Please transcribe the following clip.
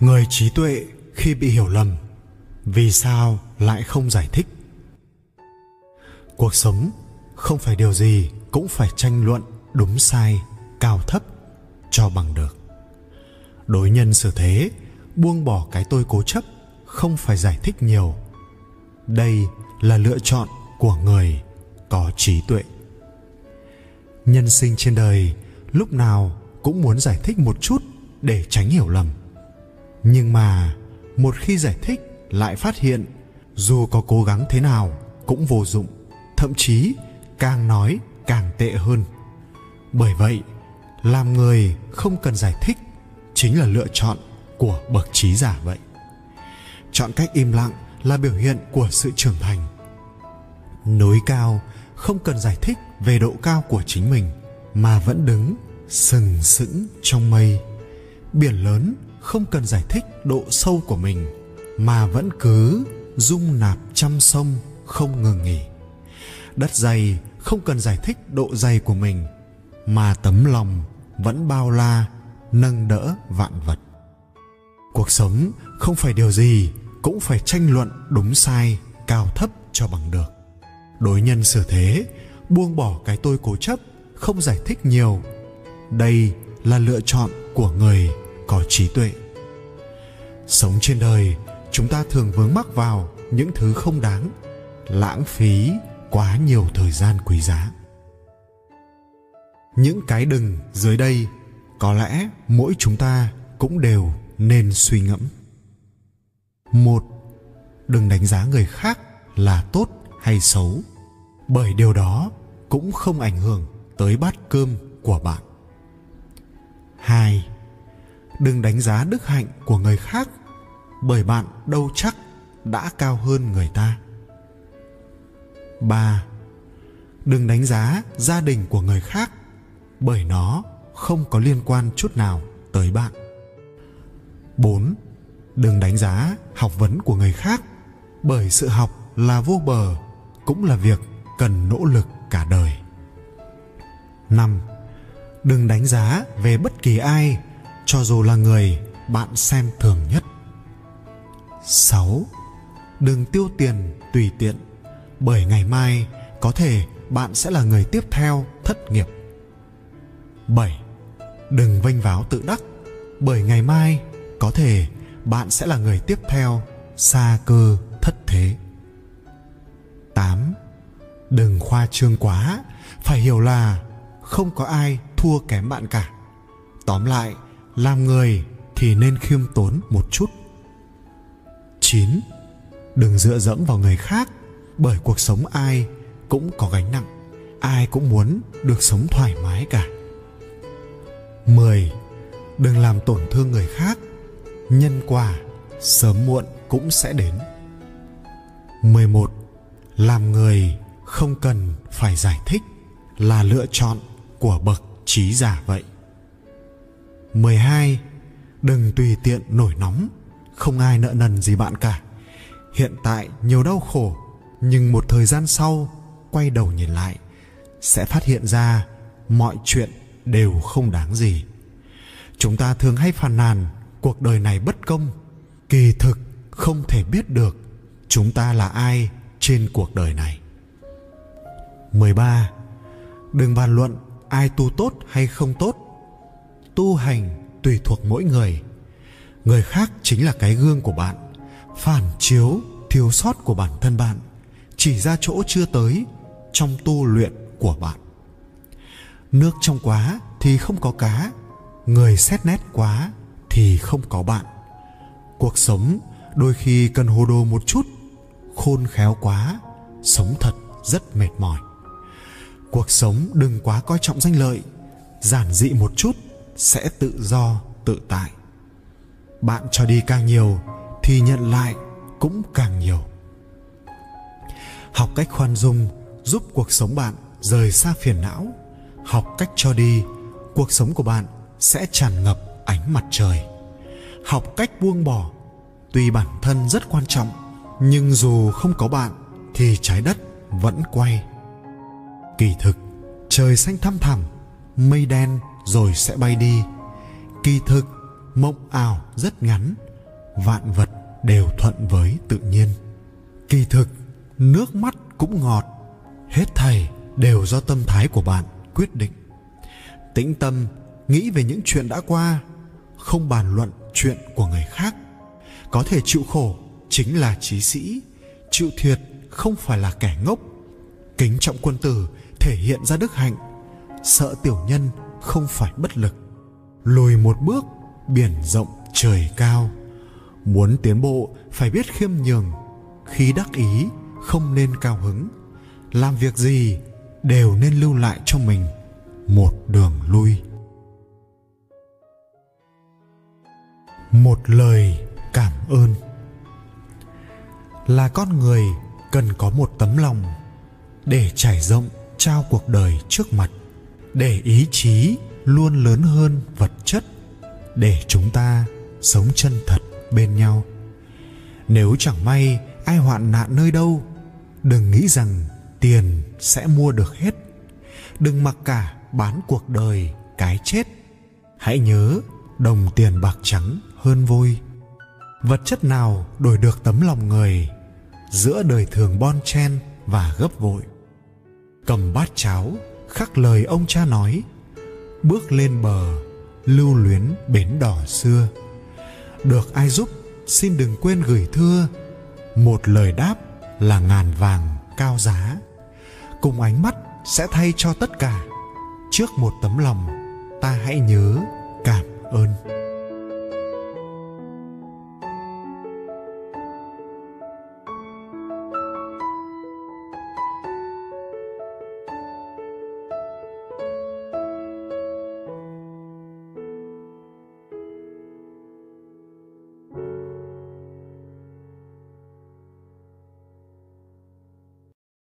người trí tuệ khi bị hiểu lầm, vì sao lại không giải thích? Cuộc sống không phải điều gì cũng phải tranh luận đúng sai, cao thấp, cho bằng được. Đối nhân xử thế, buông bỏ cái tôi cố chấp không phải giải thích nhiều. Đây là lựa chọn của người có trí tuệ. Nhân sinh trên đời, lúc nào cũng muốn giải thích một chút để tránh hiểu lầm nhưng mà, một khi giải thích, lại phát hiện, dù có cố gắng thế nào cũng vô dụng, thậm chí càng nói càng tệ hơn. Bởi vậy, làm người không cần giải thích chính là lựa chọn của bậc trí giả vậy. Chọn cách im lặng là biểu hiện của sự trưởng thành. Núi cao không cần giải thích về độ cao của chính mình, mà vẫn đứng sừng sững trong mây. Biển lớn không cần giải thích độ sâu của mình, mà vẫn cứ dung nạp trăm sông không ngừng nghỉ. Đất dày không cần giải thích độ dày của mình, mà tấm lòng vẫn bao la, nâng đỡ vạn vật. Cuộc sống không phải điều gì cũng phải tranh luận đúng sai, cao thấp cho bằng được. Đối nhân xử thế, buông bỏ cái tôi cố chấp, không giải thích nhiều. Đây là lựa chọn của người có trí tuệ. Sống trên đời, chúng ta thường vướng mắc vào những thứ không đáng, lãng phí quá nhiều thời gian quý giá. Những cái đừng dưới đây, có lẽ mỗi chúng ta cũng đều nên suy ngẫm. Một, đừng đánh giá người khác là tốt hay xấu, bởi điều đó cũng không ảnh hưởng tới bát cơm của bạn. Hai đừng đánh giá đức hạnh của người khác bởi bạn đâu chắc đã cao hơn người ta ba đừng đánh giá gia đình của người khác bởi nó không có liên quan chút nào tới bạn 4. Đừng đánh giá học vấn của người khác bởi sự học là vô bờ, cũng là việc cần nỗ lực cả đời. 5. Đừng đánh giá về bất kỳ ai cho dù là người bạn xem thường nhất. 6. Đừng tiêu tiền tùy tiện bởi ngày mai có thể bạn sẽ là người tiếp theo thất nghiệp. 7. Đừng vênh váo tự đắc bởi ngày mai có thể bạn sẽ là người tiếp theo xa cơ thất thế 8. Đừng khoa trương quá, phải hiểu là không có ai thua kém bạn cả. Tóm lại, làm người thì nên khiêm tốn một chút. 9. Đừng dựa dẫm vào người khác, bởi cuộc sống ai cũng có gánh nặng, ai cũng muốn được sống thoải mái cả. 10. Đừng làm tổn thương người khác nhân quả sớm muộn cũng sẽ đến 11 làm người không cần phải giải thích là lựa chọn của bậc trí giả vậy 12 đừng tùy tiện nổi nóng, không ai nợ nần gì bạn cả. Hiện tại nhiều đau khổ, nhưng một thời gian sau, quay đầu nhìn lại, sẽ phát hiện ra mọi chuyện đều không đáng gì. Chúng ta thường hay phàn nàn, cuộc đời này bất công. Kỳ thực không thể biết được chúng ta là ai trên cuộc đời này. 13. Đừng bàn luận ai tu tốt hay không tốt. Tu hành tùy thuộc mỗi người. Người khác chính là cái gương của bạn, phản chiếu thiếu sót của bản thân bạn, chỉ ra chỗ chưa tới trong tu luyện của bạn. Nước trong quá thì không có cá, người xét nét quá thì không có bạn cuộc sống đôi khi cần hồ đồ một chút khôn khéo quá sống thật rất mệt mỏi cuộc sống đừng quá coi trọng danh lợi giản dị một chút sẽ tự do, tự tại. Bạn cho đi càng nhiều, thì nhận lại cũng càng nhiều. Học cách khoan dung, giúp cuộc sống bạn rời xa phiền não. Học cách cho đi, cuộc sống của bạn sẽ tràn ngập ánh mặt trời. Học cách buông bỏ, tuy bản thân rất quan trọng, nhưng dù không có bạn thì trái đất vẫn quay. Kỳ thực, trời xanh thăm thẳm, mây đen rồi sẽ bay đi. Kỳ thực, mộng ảo rất ngắn, vạn vật đều thuận với tự nhiên. Kỳ thực, nước mắt cũng ngọt, hết thảy đều do tâm thái của bạn quyết định. Tĩnh tâm, nghĩ về những chuyện đã qua, không bàn luận chuyện của người khác. Có thể chịu khổ chính là trí sĩ, chịu thiệt không phải là kẻ ngốc. Kính trọng quân tử thể hiện ra đức hạnh, sợ tiểu nhân không phải bất lực, lùi một bước, biển rộng, trời cao. Muốn tiến bộ, phải biết khiêm nhường. Khi đắc ý, không nên cao hứng. Làm việc gì, đều nên lưu lại cho mình một đường lui. Một lời cảm ơn. Là con người cần có một tấm lòng để trải rộng trao cuộc đời trước mặt để ý chí luôn lớn hơn vật chất, để chúng ta sống chân thật bên nhau. Nếu chẳng may ai hoạn nạn nơi đâu, đừng nghĩ rằng tiền sẽ mua được hết. Đừng mặc cả bán cuộc đời cái chết. Hãy nhớ đồng tiền bạc trắng hơn vôi. Vật chất nào đổi được tấm lòng người giữa đời thường bon chen và gấp vội? Cầm bát cháo khắc lời ông cha nói, bước lên bờ, lưu luyến bến đỏ xưa. Được ai giúp, xin đừng quên gửi thưa. Một lời đáp là ngàn vàng cao giá. Cùng ánh mắt sẽ thay cho tất cả. Trước một tấm lòng, ta hãy nhớ cảm ơn.